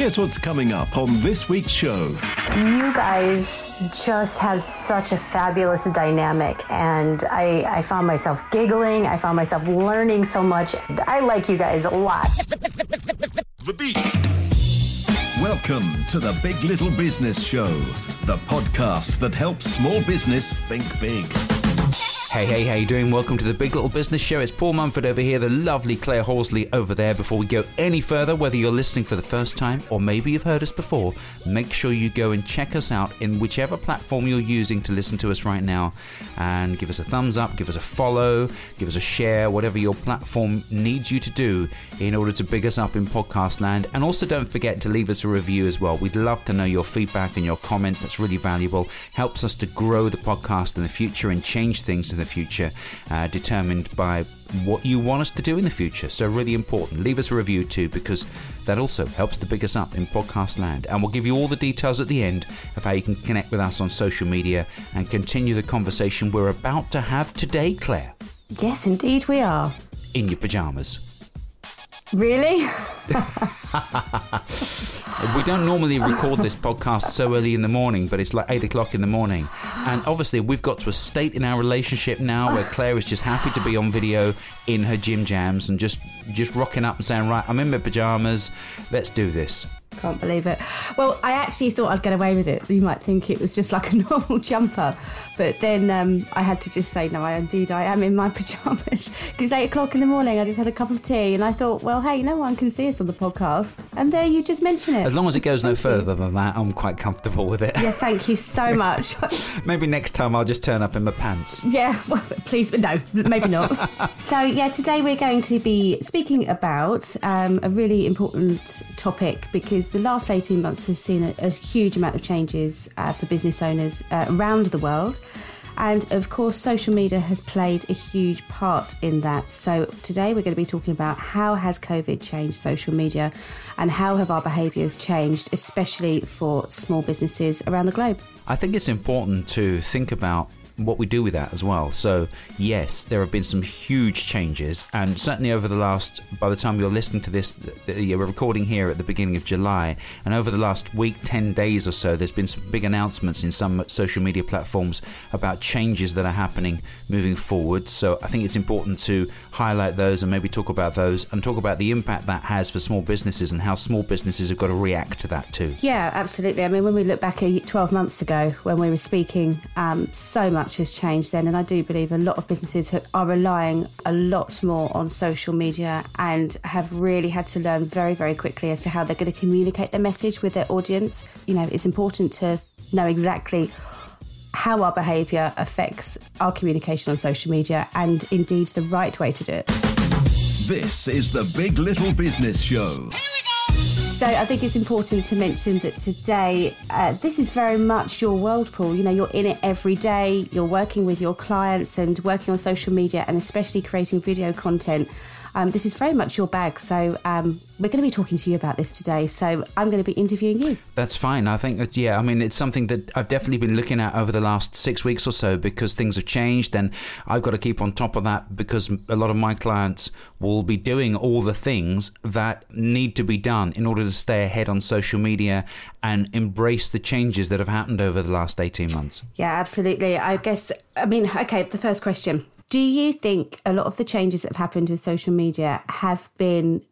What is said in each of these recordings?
Here's what's coming up on this week's show. You guys just have such a fabulous dynamic, and I, I found myself giggling. I found myself learning so much. I like you guys a lot. The beat. Welcome to the Big Little Business Show, the podcast that helps small business think big. Hey, hey, how you doing? Welcome to the Big Little Business Show. It's Paul Mumford over here, the lovely Claire Horsley over there. Before we go any further, whether you're listening for the first time or maybe you've heard us before, make sure you go and check us out in whichever platform you're using to listen to us right now. And give us a thumbs up, give us a follow, give us a share, whatever your platform needs you to do in order to big us up in podcast land. And also don't forget to leave us a review as well. We'd love to know your feedback and your comments. That's really valuable. Helps us to grow the podcast in the future and change things in the future, uh, determined by what you want us to do in the future. So, really important. Leave us a review too, because that also helps to pick us up in podcast land. And we'll give you all the details at the end of how you can connect with us on social media and continue the conversation we're about to have today, Claire. Yes, indeed, we are. In your pajamas. Really? we don't normally record this podcast so early in the morning, but it's like eight o'clock in the morning. And obviously, we've got to a state in our relationship now where Claire is just happy to be on video in her gym jams and just just rocking up and saying, "Right, I'm in my pajamas. Let's do this." Can't believe it. Well, I actually thought I'd get away with it. You might think it was just like a normal jumper, but then um, I had to just say, no, I indeed I am in my pajamas. It's eight o'clock in the morning. I just had a cup of tea, and I thought, well, hey, no one can see us on the podcast, and there you just mention it. As long as it goes no further than that, I'm quite comfortable with it. Yeah, thank you so much. maybe next time I'll just turn up in my pants. Yeah, well, please, no, maybe not. so, yeah, today we're going to be speaking about um, a really important topic because the last 18 months has seen a, a huge amount of changes uh, for business owners uh, around the world. And of course, social media has played a huge part in that. So today we're going to be talking about how has COVID changed social media and how have our behaviours changed, especially for small businesses around the globe. I think it's important to think about what we do with that as well. So, yes, there have been some huge changes, and certainly over the last, by the time you're listening to this, we're recording here at the beginning of July, and over the last week, 10 days or so, there's been some big announcements in some social media platforms about changes that are happening moving forward. So, I think it's important to highlight those and maybe talk about those and talk about the impact that has for small businesses and how small businesses have got to react to that too. Yeah, absolutely. I mean, when we look back 12 months ago when we were speaking, um, so much has changed then, and I do believe a lot of businesses are relying a lot more on social media and have really had to learn very, very quickly as to how they're going to communicate their message with their audience. You know, it's important to know exactly how our behaviour affects our communication on social media and indeed the right way to do it. This is the Big Little Business Show. So I think it's important to mention that today, uh, this is very much your world, Paul. You know, you're in it every day. You're working with your clients and working on social media, and especially creating video content. Um, this is very much your bag. So um, we're going to be talking to you about this today. So I'm going to be interviewing you. That's fine. I think that, yeah, I mean, it's something that I've definitely been looking at over the last six weeks or so because things have changed and I've got to keep on top of that because a lot of my clients will be doing all the things that need to be done in order to stay ahead on social media and embrace the changes that have happened over the last 18 months. Yeah, absolutely. I guess, I mean, okay, the first question do you think a lot of the changes that have happened with social media have been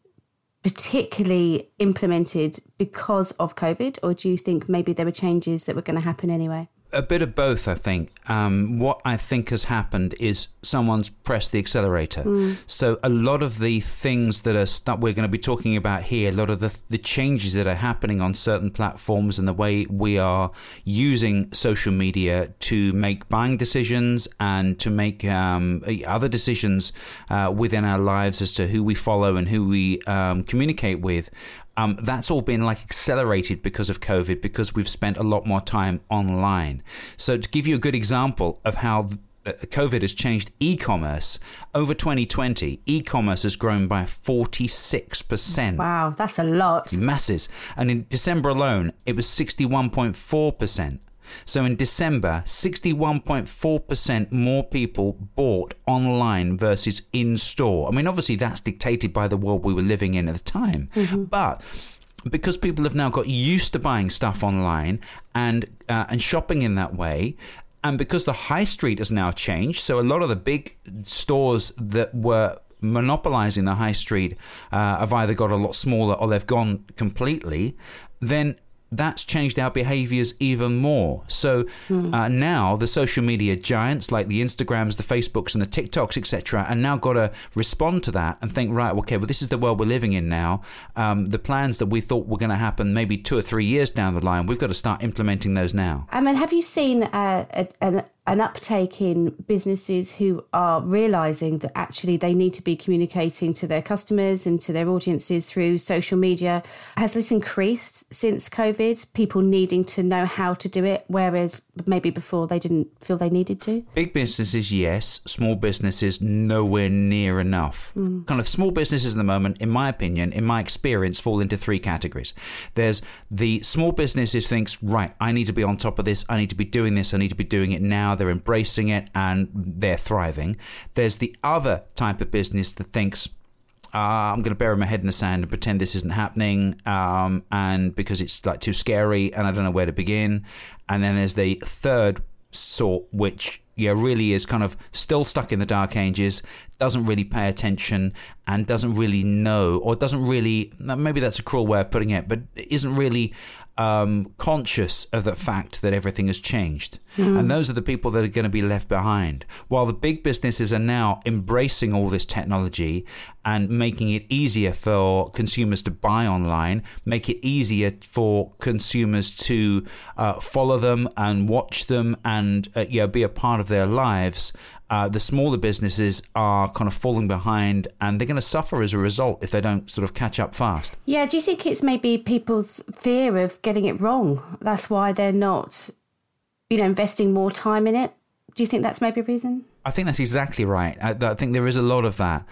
particularly implemented because of COVID, or do you think maybe there were changes that were going to happen anyway? A bit of both, I think. Um, what I think has happened is someone's pressed the accelerator. Mm. So a lot of the things that are st- we're going to be talking about here, a lot of the, the changes that are happening on certain platforms and the way we are using social media to make buying decisions and to make um, other decisions uh, within our lives as to who we follow and who we um, communicate with um, that's all been like accelerated because of COVID, because we've spent a lot more time online. So, to give you a good example of how uh, COVID has changed e commerce, over 2020, e commerce has grown by 46%. Wow, that's a lot. Masses. And in December alone, it was 61.4%. So in December, 61.4% more people bought online versus in store. I mean, obviously, that's dictated by the world we were living in at the time. Mm-hmm. But because people have now got used to buying stuff online and uh, and shopping in that way, and because the high street has now changed, so a lot of the big stores that were monopolizing the high street uh, have either got a lot smaller or they've gone completely. Then that's changed our behaviors even more. So mm. uh, now the social media giants like the Instagrams, the Facebooks, and the TikToks, etc., and now got to respond to that and think, right, okay, well, this is the world we're living in now. Um, the plans that we thought were going to happen maybe two or three years down the line, we've got to start implementing those now. I mean, have you seen uh, an an uptake in businesses who are realizing that actually they need to be communicating to their customers and to their audiences through social media. Has this increased since COVID? People needing to know how to do it, whereas maybe before they didn't feel they needed to? Big businesses, yes. Small businesses, nowhere near enough. Mm. Kind of small businesses in the moment, in my opinion, in my experience, fall into three categories. There's the small business who thinks, right, I need to be on top of this, I need to be doing this, I need to be doing it now they're embracing it, and they're thriving. There's the other type of business that thinks, uh, I'm going to bury my head in the sand and pretend this isn't happening, um, and because it's like too scary and I don't know where to begin. And then there's the third sort, which yeah really is kind of still stuck in the dark ages, doesn't really pay attention, and doesn't really know, or doesn't really maybe that's a cruel way of putting it, but isn't really um, conscious of the fact that everything has changed. Mm. And those are the people that are going to be left behind. While the big businesses are now embracing all this technology and making it easier for consumers to buy online, make it easier for consumers to uh, follow them and watch them and uh, you know, be a part of their lives uh, the smaller businesses are kind of falling behind and they're going to suffer as a result if they don't sort of catch up fast. Yeah, do you think it's maybe people's fear of getting it wrong? That's why they're not, you know, investing more time in it? Do you think that's maybe a reason? I think that's exactly right. I, I think there is a lot of that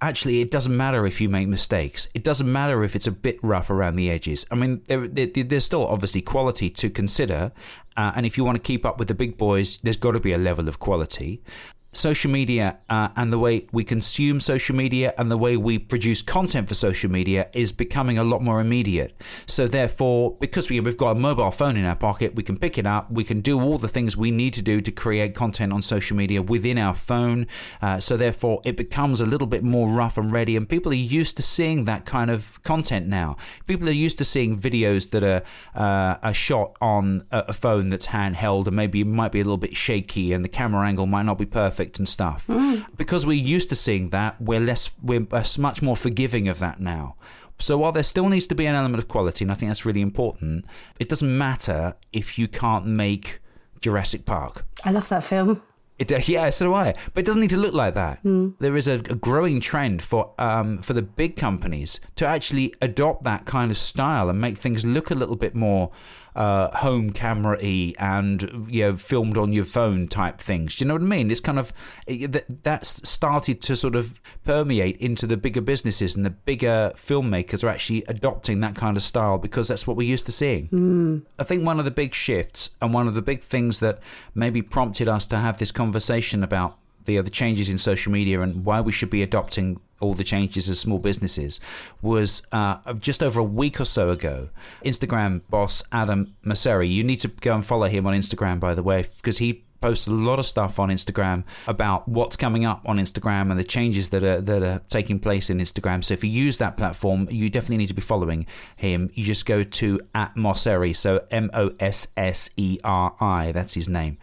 actually it doesn't matter if you make mistakes. It doesn't matter if it's a bit rough around the edges. I mean there, there, there's still obviously quality to consider uh, and if you want to keep up with the big boys there's got to be a level of quality social media uh, and the way we consume social media and the way we produce content for social media is becoming a lot more immediate. So therefore, because we, we've got a mobile phone in our pocket, we can pick it up, we can do all the things we need to do to create content on social media within our phone. Uh, so therefore, it becomes a little bit more rough and ready, and people are used to seeing that kind of content now. People are used to seeing videos that are, uh, are shot on a, a phone that's handheld and maybe it might be a little bit shaky and the camera angle might not be perfect perfect and stuff. Mm. Because we're used to seeing that, we're less, we're much more forgiving of that now. So while there still needs to be an element of quality, and I think that's really important, it doesn't matter if you can't make Jurassic Park. I love that film. It, yeah, so do I. But it doesn't need to look like that. Mm. There is a, a, growing trend for um, for the big companies to actually adopt that kind of style and make things look a little bit more uh, home camera y and you know filmed on your phone type things. Do you know what I mean? It's kind of that that's started to sort of permeate into the bigger businesses and the bigger filmmakers are actually adopting that kind of style because that's what we're used to seeing. Mm. I think one of the big shifts and one of the big things that maybe prompted us to have this conversation about the other changes in social media and why we should be adopting all the changes as small businesses was uh, just over a week or so ago. Instagram boss Adam Mosseri, you need to go and follow him on Instagram, by the way, because he posts a lot of stuff on Instagram about what's coming up on Instagram and the changes that are that are taking place in Instagram. So if you use that platform, you definitely need to be following him. You just go to at Mosseri, so M O S S E R I, that's his name.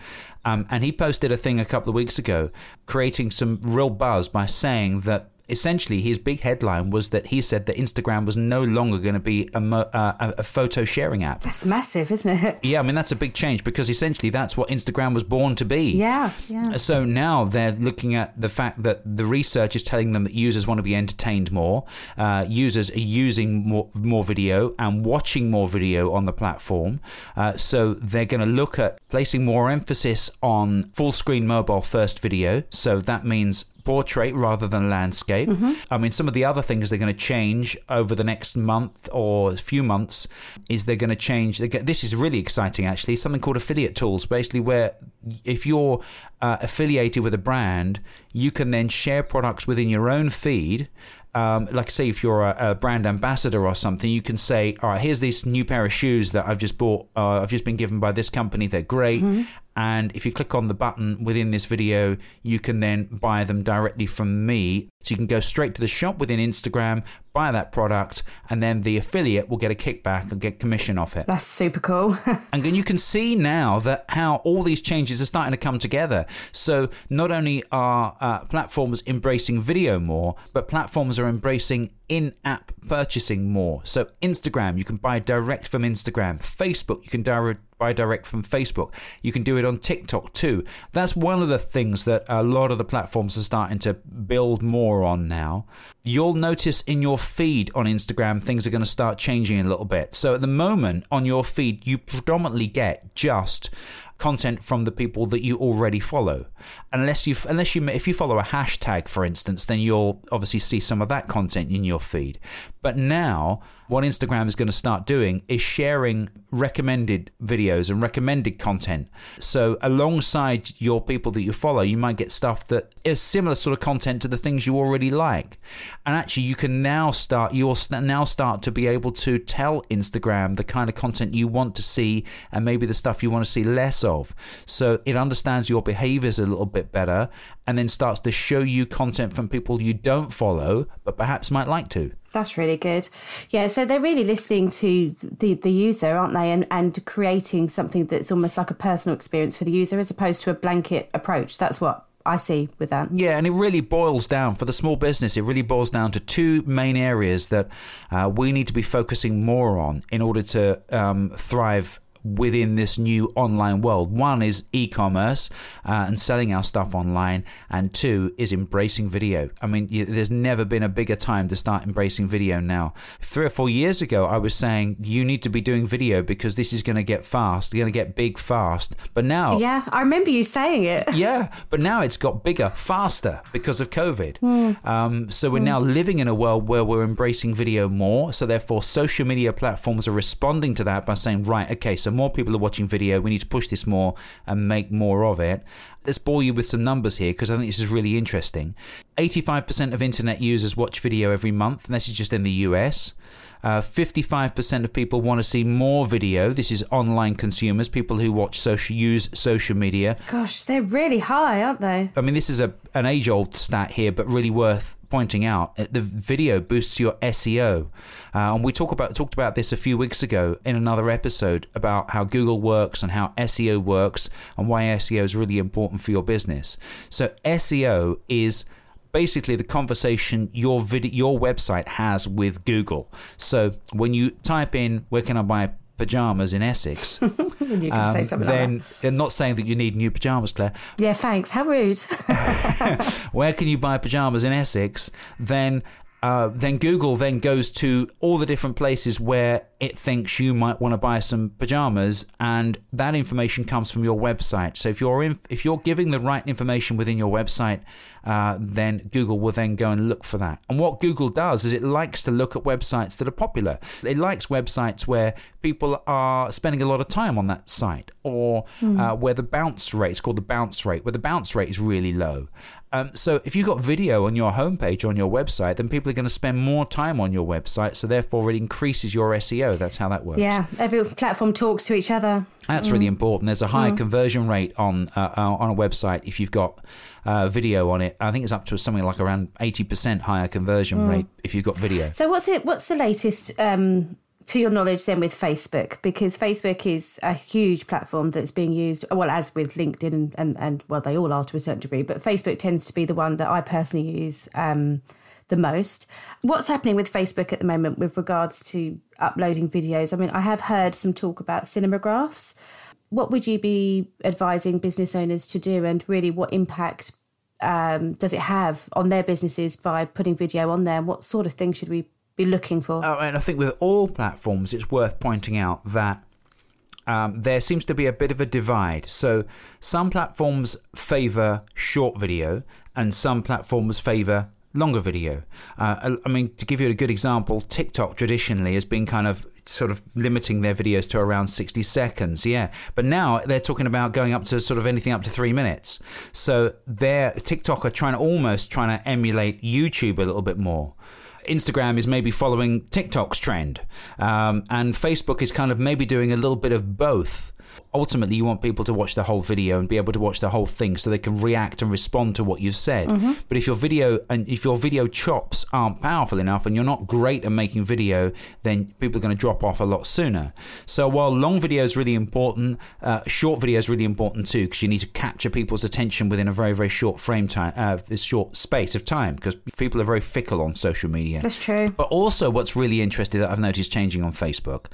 Um, and he posted a thing a couple of weeks ago, creating some real buzz by saying that essentially his big headline was that he said that Instagram was no longer going to be a, mo- uh, a, photo sharing app. That's massive, isn't it? Yeah, I mean that's a big change because essentially that's what Instagram was born to be. Yeah, yeah. So now they're looking at the fact that the research is telling them that users want to be entertained more. Uh, users are using more more video and watching more video on the platform. Uh, so they're going to look at placing more emphasis on full screen mobile first video. So that means portrait rather than landscape. Mm-hmm. I mean, some of the other things they're going to change over the next month or few months is they're going to change. This is really exciting, actually. Something called affiliate tools, basically, where if you're uh, affiliated with a brand, you can then share products within your own feed um, like say if you're a, a, brand ambassador or something, you can say, all right, here's this new pair of shoes that I've just bought. Uh, I've just been given by this company. They're great. Mm-hmm. And if you click on the button within this video, you can then buy them directly from me. So you can go straight to the shop within Instagram, buy that product, and then the affiliate will get a kickback and get commission off it. That's super cool. and you can see now that how all these changes are starting to come together. So not only are uh, platforms embracing video more, but platforms are embracing in-app purchasing more. So Instagram, you can buy direct from Instagram. Facebook, you can direct buy direct from Facebook. You can do it on TikTok too. That's one of the things that a lot of the platforms are starting to build more on now. You'll notice in your feed on Instagram things are going to start changing a little bit. So at the moment on your feed you predominantly get just content from the people that you already follow. Unless you, unless you, if you follow a hashtag, for instance, then you'll obviously see some of that content in your feed. But now, what Instagram is going to start doing is sharing recommended videos and recommended content. So, alongside your people that you follow, you might get stuff that is similar sort of content to the things you already like. And actually, you can now start, you'll now start to be able to tell Instagram the kind of content you want to see and maybe the stuff you want to see less of. So, it understands your behaviors a little bit better and then starts to show you content from people you don't follow but perhaps might like to. That's really good. Yeah, so they're really listening to the, the user, aren't they? And, and creating something that's almost like a personal experience for the user as opposed to a blanket approach. That's what I see with that. Yeah, and it really boils down for the small business. It really boils down to two main areas that uh, we need to be focusing more on in order to um, thrive within this new online world. One is e commerce uh, and selling our stuff online, and two is embracing video. I mean, you, there's never been a bigger time to start embracing video now. Three or four years ago, I was saying you need to be doing video because this is going to get fast, going to get big fast. But now. Yeah, I remember you saying it. yeah, but now it's got bigger faster because of COVID. Mm. Um, so we're mm. now living in a world where we're embracing video more. So therefore, social media platforms are responding to that by saying, right, okay, so more people are watching video. We need to push this more and make more of it. Let's bore you with some numbers here because I think this is really interesting. 85% of internet users watch video every month, and this is just in the US. Uh, 55% of people want to see more video. This is online consumers, people who watch social, use social media. Gosh, they're really high, aren't they? I mean, this is a an age old stat here, but really worth pointing out. Uh, the video boosts your SEO, uh, and we talk about talked about this a few weeks ago in another episode about how Google works and how SEO works and why SEO is really important for your business. So SEO is basically the conversation your video, your website has with Google. So when you type in "Where can I buy pajamas in Essex?" you can um, say something then like they're not saying that you need new pajamas, Claire. Yeah, thanks. How rude. Where can you buy pajamas in Essex? Then uh, then Google then goes to all the different places where it thinks you might want to buy some pajamas, and that information comes from your website. So if you're in, if you're giving the right information within your website, uh, then Google will then go and look for that. And what Google does is it likes to look at websites that are popular. It likes websites where people are spending a lot of time on that site, or mm. uh, where the bounce rate is called the bounce rate, where the bounce rate is really low. Um, so if you've got video on your homepage on your website, then people are going to spend more time on your website. So therefore, it increases your SEO. That's how that works. Yeah, every platform talks to each other. That's mm. really important. There's a high mm. conversion rate on uh, uh, on a website if you've got uh, video on it. I think it's up to something like around eighty percent higher conversion mm. rate if you've got video. So what's it? What's the latest? Um, to your knowledge, then with Facebook, because Facebook is a huge platform that's being used, well, as with LinkedIn and, and, and well, they all are to a certain degree, but Facebook tends to be the one that I personally use um, the most. What's happening with Facebook at the moment with regards to uploading videos? I mean, I have heard some talk about cinemagraphs. What would you be advising business owners to do, and really what impact um, does it have on their businesses by putting video on there? What sort of things should we be looking for? Oh, and I think with all platforms, it's worth pointing out that um, there seems to be a bit of a divide. So some platforms favor short video, and some platforms favor longer video. Uh, I mean, to give you a good example, TikTok traditionally has been kind of sort of limiting their videos to around 60 seconds. Yeah. But now they're talking about going up to sort of anything up to three minutes. So they're TikTok are trying to almost trying to emulate YouTube a little bit more. Instagram is maybe following TikTok's trend, um, and Facebook is kind of maybe doing a little bit of both. Ultimately, you want people to watch the whole video and be able to watch the whole thing so they can react and respond to what you've said. Mm-hmm. But if your video and if your video chops aren't powerful enough and you're not great at making video, then people are going to drop off a lot sooner. So while long video is really important, uh, short video is really important too because you need to capture people's attention within a very very short frame time, uh, this short space of time because people are very fickle on social media. That's true. But also, what's really interesting that I've noticed changing on Facebook,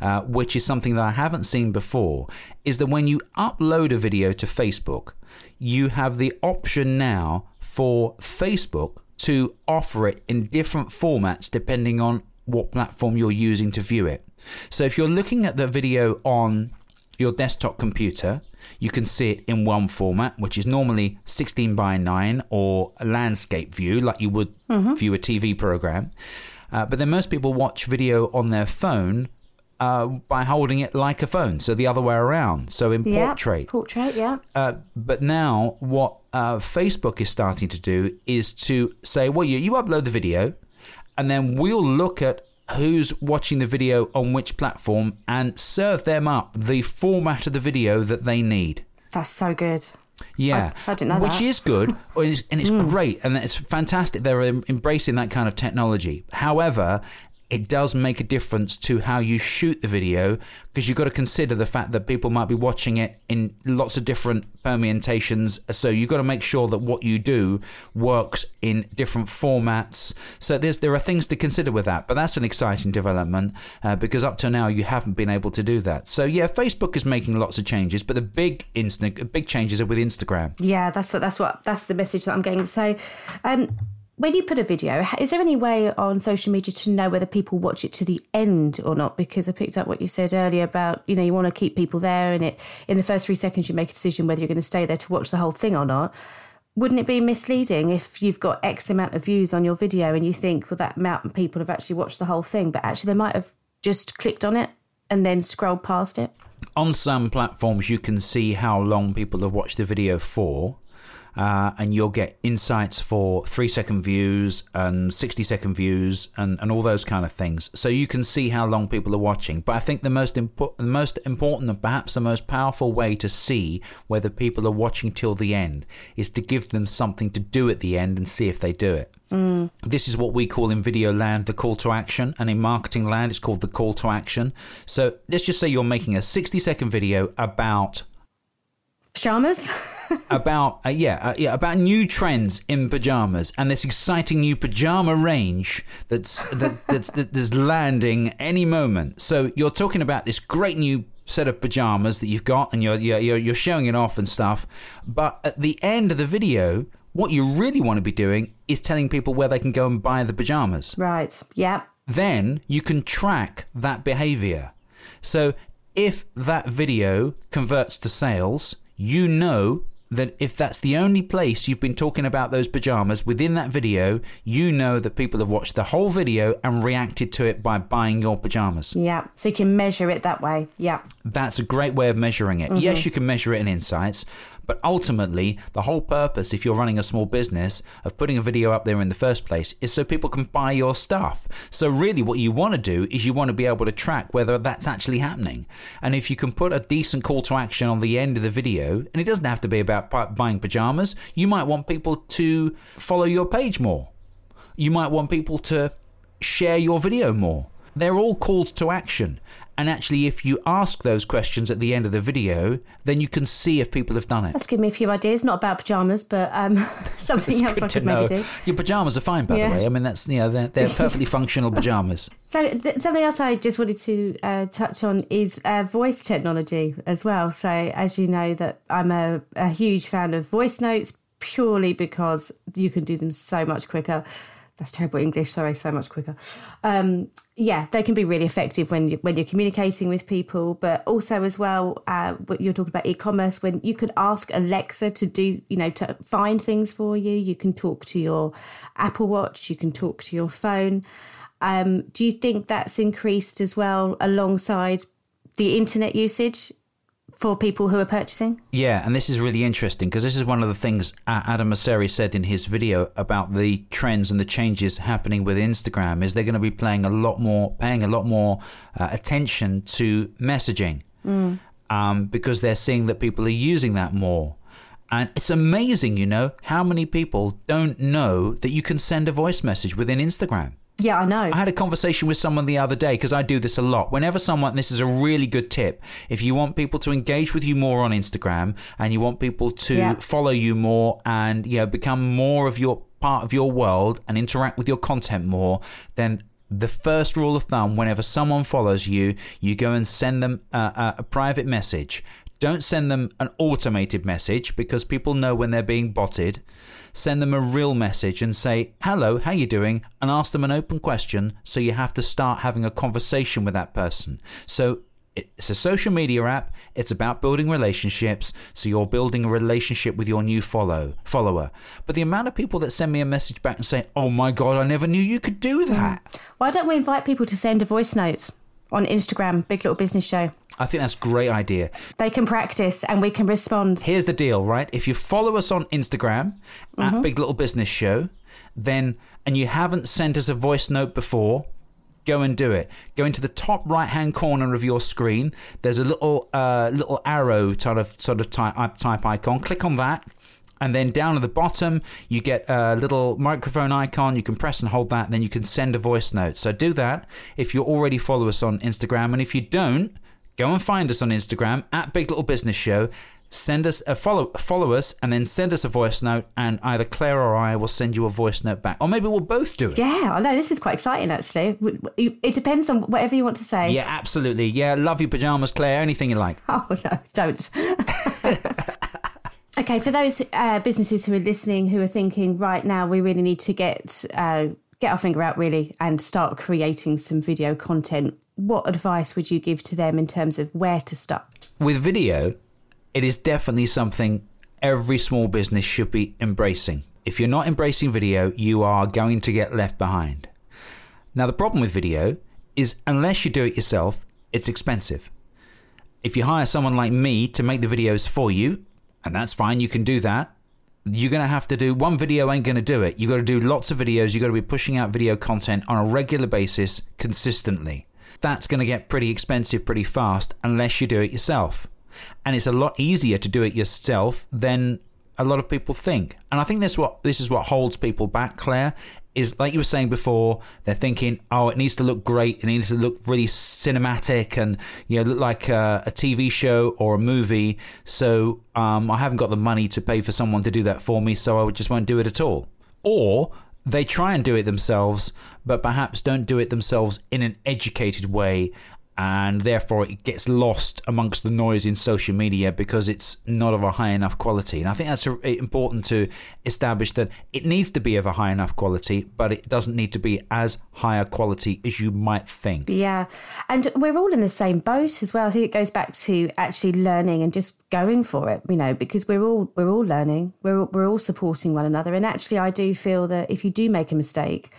uh, which is something that I haven't seen before, is that when you upload a video to Facebook, you have the option now for Facebook to offer it in different formats depending on what platform you're using to view it. So if you're looking at the video on your desktop computer, you can see it in one format, which is normally 16 by 9 or a landscape view, like you would view a TV program. Uh, but then most people watch video on their phone uh, by holding it like a phone, so the other way around, so in Yeah. portrait. Portrait, yeah. Uh, but now, what uh, Facebook is starting to do is to say, well, you, you upload the video, and then we'll look at who's watching the video on which platform and serve them up the format of the video that they need. That's so good. Yeah, I- I didn't know which that. Is good, and it's, and it's great, and it's fantastic. They're embracing that kind of technology. However, it does make a difference to how you shoot the video because you've got to consider the fact that people might be watching it in lots of different permutations. So you've got to make sure that what you do works in different formats. So there's there are things to consider with that, but that's an exciting development uh, because up to now you haven't been able to do that. So yeah, Facebook is making lots of changes, but the big big changes are with Instagram. Yeah, that's what that's what that's the message that I'm getting. So, um, when you put a video, is there any way on social media to know whether people watch it to the end or not? Because I picked up what you said earlier about you know you want to keep people there, and it in the first three seconds you make a decision whether you're going to stay there to watch the whole thing or not. Wouldn't it be misleading if you've got X amount of views on your video and you think, well, that amount of people have actually watched the whole thing, but actually they might have just clicked on it and then scrolled past it? on some platforms you can see how long people have watched the video for uh, and you'll get insights for three second views and 60 second views and, and all those kind of things so you can see how long people are watching but i think the most, impo- the most important and perhaps the most powerful way to see whether people are watching till the end is to give them something to do at the end and see if they do it this is what we call in video land the call to action, and in marketing land, it's called the call to action. So let's just say you're making a 60 second video about Pajamas? about uh, yeah uh, yeah about new trends in pajamas and this exciting new pajama range that's that, that's that, that's landing any moment. So you're talking about this great new set of pajamas that you've got and you're you're you're you're showing it off and stuff. But at the end of the video, what you really want to be doing is telling people where they can go and buy the pajamas right. Yeah. then you can track that behavior. So if that video converts to sales, you know that if that's the only place you've been talking about those pajamas within that video, you know that people have watched the whole video and reacted to it by buying your pajamas. Yeah. So you can measure it that way. Yeah. That's a great way of measuring it. Yes, mm-hmm. you can measure it in insights, but ultimately, the whole purpose, if you're running a small business, of putting a video up there in the first place is so people can buy your stuff. So, really, what you want to do is you want to be able to track whether that's actually happening. And if you can put a decent call to action on the end of the video, and it doesn't have to be about buying pajamas, you might want people to follow your page more. You might want people to share your video more. They're all calls to action. And actually, if you ask those questions at the end of the video, then you can see if people have done it. That's given me a few ideas, not about pajamas, but um, something else I could maybe do. Your pajamas are fine, by Yes. the way. I mean, that's you know they're, they're perfectly functional pajamas. So th- something else I just wanted to uh, touch on is uh, voice technology as well. So as you know, that I'm a, a huge fan of voice notes purely because you can do them so much quicker. That's terrible English. Sorry, so much quicker. Um, yeah, they can be really effective when you, when you're communicating with people, but also as well, uh, what you're talking about e-commerce when you could ask Alexa to do, you know, to find things for you. You can talk to your Apple Watch. You can talk to your phone. Um, do you think that's increased as well alongside the internet usage? For people who are purchasing. Yeah, and this is really interesting because this is one of the things Adam Mosseri said in his video about the trends and the changes happening with Instagram. Is they're going to be playing a lot more, paying a lot more uh, attention to messaging um, because they're seeing that people are using that more. And it's amazing, you know, how many people don't know that you can send a voice message within Instagram. Yeah, I know. I had a conversation with someone the other day because I do this a lot. Whenever someone, this is a really good tip. If you want people to engage with you more on Instagram and you want people to Yeah. follow you more and you know become more of your part of your world and interact with your content more, then the first rule of thumb: whenever someone follows you, you go and send them a, a, a private message. Don't send them an automated message because people know when they're being botted. Send them a real message and say, "Hello, how you doing?" and ask them an open question so you have to start having a conversation with that person. So it's a social media app. It's about building relationships. So you're building a relationship with your new follow follower. But the amount of people that send me a message back and say, "Oh my god, I never knew you could do that." Mm. Why don't we invite people to send a voice note on Instagram, Big Little Business Show? I think that's a great idea. They can practice and we can respond. Here's the deal, right? If you follow us on Instagram at Big Little Business Show, then and you haven't sent us a voice note before, go and do it. Go into the top right hand corner of your screen. There's a little uh, little arrow sort of sort of type type icon. Click on that. And then down at the bottom, you get a little microphone icon. You can press and hold that, and then you can send a voice note. So do that if you already follow us on Instagram. And if you don't, go and find us on Instagram at Big Little Business Show. Send us a follow, follow us, and then send us a voice note, and either Claire or I will send you a voice note back, or maybe we'll both do it. Yeah, I know. This is quite exciting, actually. It depends on whatever you want to say. Yeah, absolutely. Yeah, love your pajamas, Claire. Anything you like. Oh, no, don't. okay, for those uh, businesses who are listening who are thinking, right now, we really need to get, uh, get our finger out, really, and start creating some video content, what advice would you give to them in terms of where to start? With video, it is definitely something every small business should be embracing. If you're not embracing video, you are going to get left behind. Now, the problem with video is unless you do it yourself, it's expensive. If you hire someone like me to make the videos for you, and that's fine, you can do that. You're going to have to do one video, ain't going to do it. You've got to do lots of videos. You've got to be pushing out video content on a regular basis consistently. That's going to get pretty expensive pretty fast unless you do it yourself. And it's a lot easier to do it yourself than a lot of people think. And I think this what this is what holds people back, Claire, is like you were saying before, they're thinking, oh, it needs to look great, it needs to look really cinematic and you know look like a, a TV show or a movie. So um, I haven't got the money to pay for someone to do that for me, so I just won't do it at all. Or they try and do it themselves, but perhaps don't do it themselves in an educated way and therefore it gets lost amongst the noise in social media because it's not of a high enough quality. And I think that's important to establish that it needs to be of a high enough quality, but it doesn't need to be as high a quality as you might think. Yeah. And we're all in the same boat as well. I think it goes back to actually learning and just going for it, you know, because we're all we're all learning. We're we're all supporting one another. And actually I do feel that if you do make a mistake,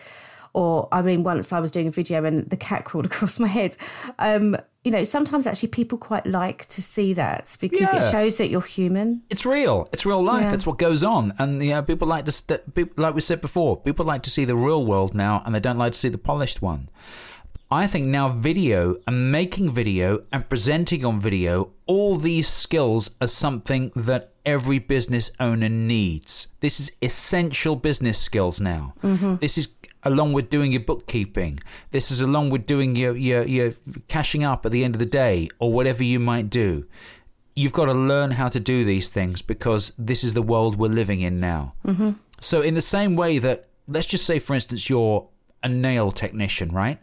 or I mean, once I was doing a video and the cat crawled across my head. Um, you know, sometimes actually people quite like to see that because Yeah. it shows that you're human. It's real. It's real life. Yeah. It's what goes on, and you know, people like to, st- people, like we said before, people like to see the real world now, and they don't like to see the polished one. I think now video and making video and presenting on video, all these skills are something that every business owner needs. This is essential business skills now. This is along with doing your bookkeeping. This is along with doing your, your, your cashing up at the end of the day or whatever you might do. You've got to learn how to do these things because this is the world we're living in now. Mm-hmm. So, in the same way that, let's just say, for instance, you're a nail technician, right?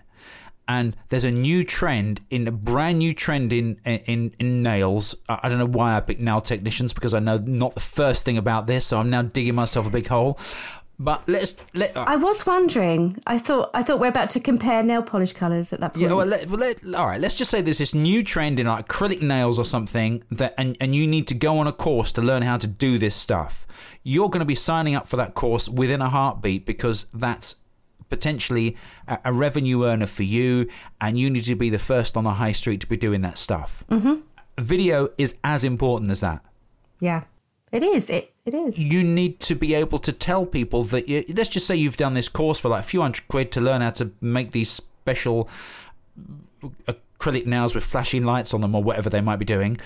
and there's a new trend in a brand new trend in in in nails. I don't know why I picked nail technicians because I know not the first thing about this, so I'm now digging myself a big hole. But let's let. I was wondering. I thought I thought we're about to compare nail polish colours at that point. Yeah, well, let, let, all right. Let's just say there's this new trend in like acrylic nails or something that, and, and you need to go on a course to learn how to do this stuff. You're going to be signing up for that course within a heartbeat because that's potentially a, a revenue earner for you, and you need to be the first on the high street to be doing that stuff. Mm-hmm. video is as important as that. Yeah. It is. It it is. You need to be able to tell people that you, let's just say you've done this course for like a few hundred quid to learn how to make these special acrylic nails with flashing lights on them or whatever they might be doing.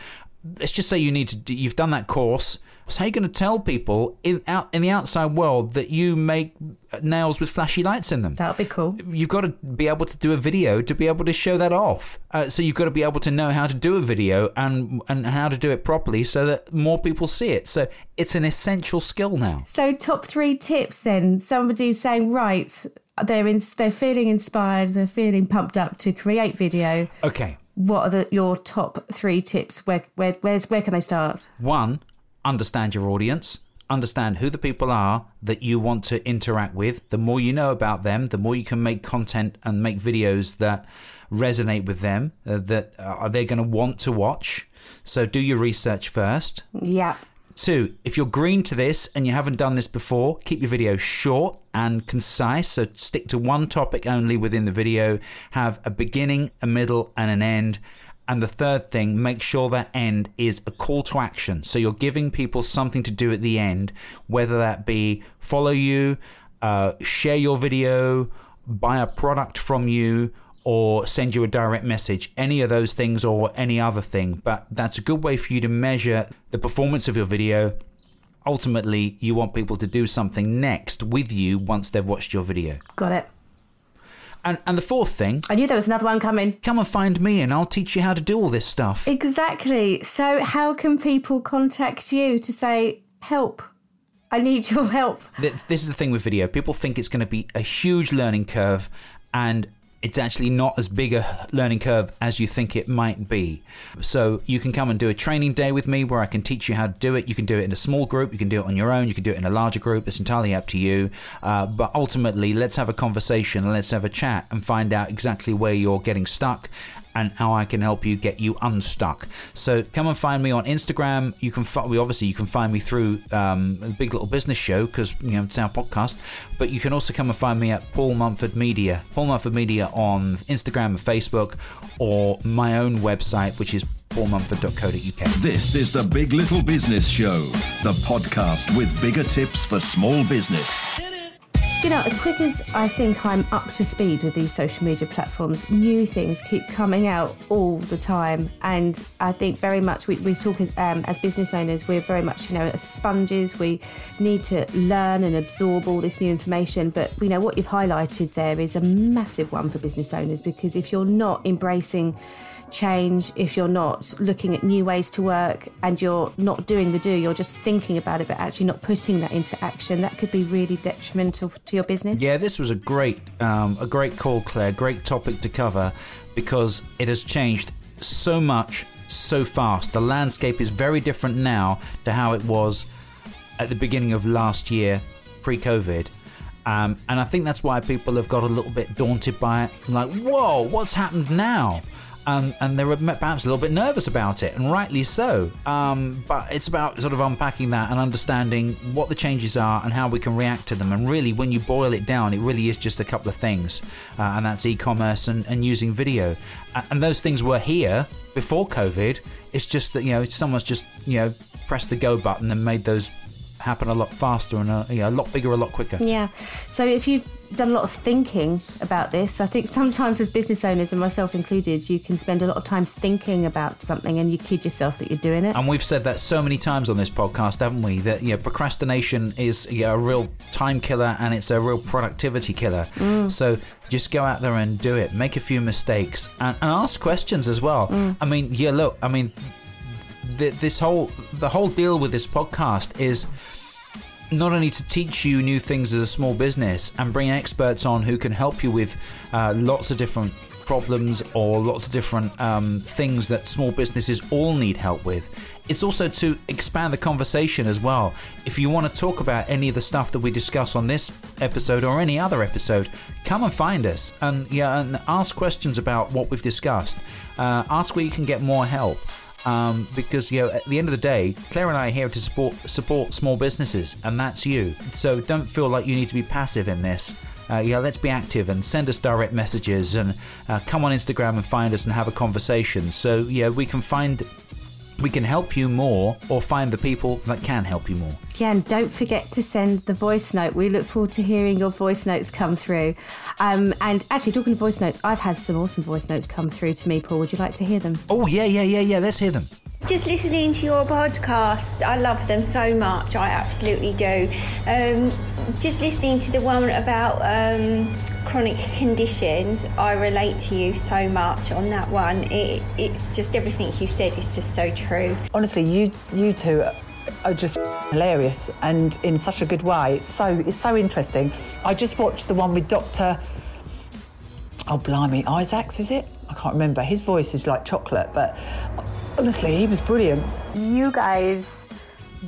Let's just say you need to you've done that course. So how are you going to tell people in out in the outside world that you make nails with flashy lights in them? That would be cool. You've got to be able to do a video to be able to show that off. Uh, so you've got to be able to know how to do a video and and how to do it properly so that more people see it. So it's an essential skill now. So top three tips then. Somebody's saying right, they're in, they're feeling inspired, they're feeling pumped up to create video. Okay. What are the, your top three tips? Where where where's where can they start? One, understand your audience. Understand who the people are that you want to interact with. The more you know about them, the more you can make content and make videos that resonate with them, uh, that are they going to want to watch. So do your research first. Yeah. Two, if you're green to this and you haven't done this before, keep your video short and concise. So stick to one topic only within the video. Have a beginning, a middle, and an end. And the third thing, make sure that end is a call to action. So you're giving people something to do at the end, whether that be follow you, uh, share your video, buy a product from you, or send you a direct message, any of those things or any other thing. But that's a good way for you to measure the performance of your video. Ultimately, you want people to do something next with you once they've watched your video. Got it. And and the fourth thing, I knew there was another one coming. come and find me and I'll teach you how to do all this stuff. Exactly. So how can people contact you to say help? I need your help. This is the thing with video. People think it's going to be a huge learning curve, and it's actually not as big a learning curve as you think it might be. So you can come and do a training day with me where I can teach you how to do it. You can do it in a small group, you can do it on your own, you can do it in a larger group. It's entirely up to you. Uh, but ultimately, let's have a conversation, let's have a chat, and find out exactly where you're getting stuck and how I can help you get you unstuck. So come and find me on Instagram. You can find, we obviously you can find me through um, the Big Little Business Show because you know it's our podcast. But you can also come and find me at Paul Mumford Media, Paul Mumford Media on Instagram and Facebook, or my own website, which is paulmumford.co.uk. This is the Big Little Business Show, the podcast with bigger tips for small business. You know, as quick as I think I'm up to speed with these social media platforms, new things keep coming out all the time. And I think very much we, we talk as, um, as business owners, we're very much, you know, as sponges. We need to learn and absorb all this new information. But, you know, what you've highlighted there is a massive one for business owners because if you're not embracing change, if you're not looking at new ways to work and you're not doing the do, you're just thinking about it, but actually not putting that into action, that could be really detrimental to your business. Yeah, this was a great, um, a great call, Claire. Great topic to cover because it has changed so much so fast. The landscape is very different now to how it was at the beginning of last year, pre-COVID. Um, and I think that's why people have got a little bit daunted by it. Like, whoa, what's happened now? Um, and they were perhaps a little bit nervous about it, and rightly so. Um, but it's about sort of unpacking that and understanding what the changes are and how we can react to them. And really, when you boil it down, it really is just a couple of things, uh, and that's e-commerce and, and using video. And those things were here before COVID. It's just that you know someone's just you know pressed the go button and made those happen a lot faster and a, you know, a lot bigger, a lot quicker. Yeah. So if you've done a lot of thinking about this, I think sometimes as business owners, and myself included, you can spend a lot of time thinking about something and you kid yourself that you're doing it. And we've said that so many times on this podcast, haven't we? That you know, procrastination is you know, a real time killer and it's a real productivity killer. Mm. So just go out there and do it. Make a few mistakes and, and ask questions as well. Mm. I mean, yeah, look, I mean, th- this whole the whole deal with this podcast is not only to teach you new things as a small business and bring experts on who can help you with uh, lots of different problems or lots of different um, things that small businesses all need help with. It's also to expand the conversation as well. If you want to talk about any of the stuff that we discuss on this episode or any other episode, come and find us and yeah, and ask questions about what we've discussed. Uh, ask where you can get more help um, because you know at the end of the day, Claire and I are here to support support small businesses, and that's you. So don't feel like you need to be passive in this. Uh, yeah, let's be active and send us direct messages and uh, come on Instagram and find us and have a conversation. So yeah, we can find we can help you more or find the people that can help you more. Yeah, and don't forget to send the voice note. We look forward to hearing your voice notes come through. Um, and actually, talking of voice notes, I've had some awesome voice notes come through to me, Paul. Would you like to hear them? Oh, yeah, yeah, yeah, yeah. Let's hear them. Just listening to your podcast, I love them so much. I absolutely do. Um, just listening to the one about um, chronic conditions, I relate to you so much on that one. It, it's just everything you said is just so true. Honestly, you you two are just hilarious and in such a good way. It's so it's so interesting. I just watched the one with Doctor. Oh blimey, Isaacs is it? I can't remember. His voice is like chocolate, but honestly, he was brilliant. You guys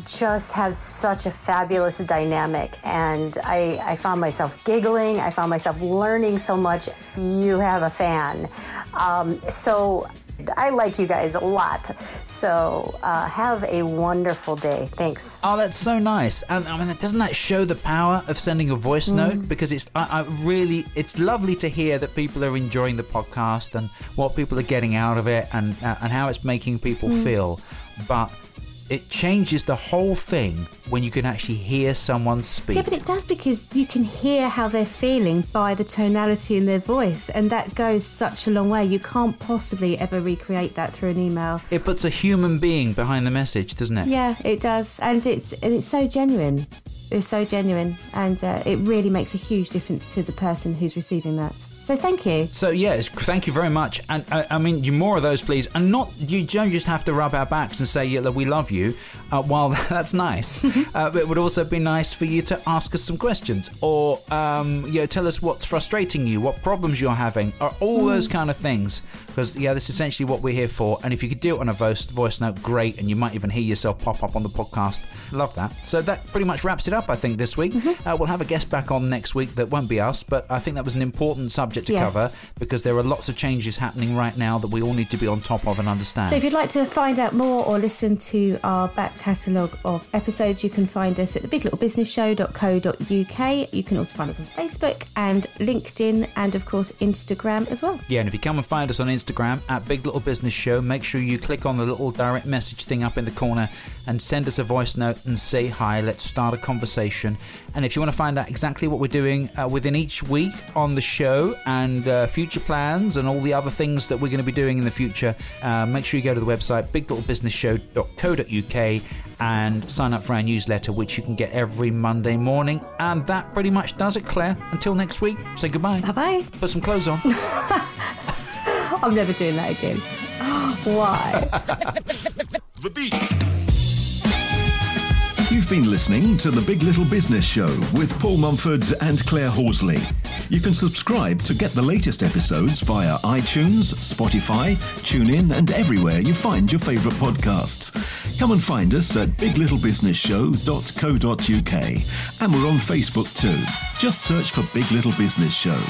just have such a fabulous dynamic and I, I found myself giggling i found myself learning so much you have a fan um, so I like you guys a lot. So uh, have a wonderful day. Thanks. Oh, that's so nice. And I mean, doesn't that show the power of sending a voice note? Because it's I, I really, it's lovely to hear that people are enjoying the podcast and what people are getting out of it and uh, and how it's making people feel. But it changes the whole thing when you can actually hear someone speak. Yeah, but it does because you can hear how they're feeling by the tonality in their voice, and that goes such a long way. You can't possibly ever recreate that through an email. it puts a human being behind the message, doesn't it? Yeah, it does, and it's and it's so genuine. It's so genuine, and uh, it really makes a huge difference to the person who's receiving that. So thank you. So yes, thank you very much, and uh, I mean, you more of those, please, and not you don't just have to rub our backs and say yeah, that we love you. Uh, while that's nice, uh, it would also be nice for you to ask us some questions, or um, you know, tell us what's frustrating you, what problems you're having, or all those kind of things. Because yeah, that's essentially what we're here for. And if you could do it on a voice voice note, great, and you might even hear yourself pop up on the podcast. Love that. So that pretty much wraps it up, I think, this week. Uh, we'll have a guest back on next week that won't be us, but I think that was an important subject to Yes. cover because there are lots of changes happening right now that we all need to be on top of and understand. So if you'd like to find out more or listen to our back catalogue of episodes, you can find us at thebiglittlebusinessshow.co.uk. You can also find us on Facebook and LinkedIn and, of course, Instagram as well. Yeah, and if you come and find us on Instagram at Big Little Business Show, make sure you click on the little direct message thing up in the corner and send us a voice note and say hi. Let's start a conversation. And if you want to find out exactly what we're doing uh, within each week on the show and uh, future plans and all the other things that we're going to be doing in the future, uh, make sure you go to the website biglittlebusinessshow.co.uk and sign up for our newsletter, which you can get every Monday morning. And that pretty much does it, Claire. Until next week, say goodbye. Bye bye. Put some clothes on. I'm never doing that again. Why? The beat. You've been listening to The Big Little Business Show with Paul Mumfords and Claire Horsley. You can subscribe to get the latest episodes via iTunes, Spotify, TuneIn, and everywhere you find your favourite podcasts. Come and find us at biglittlebusinessshow.co.uk. And we're on Facebook too. Just search for Big Little Business Show.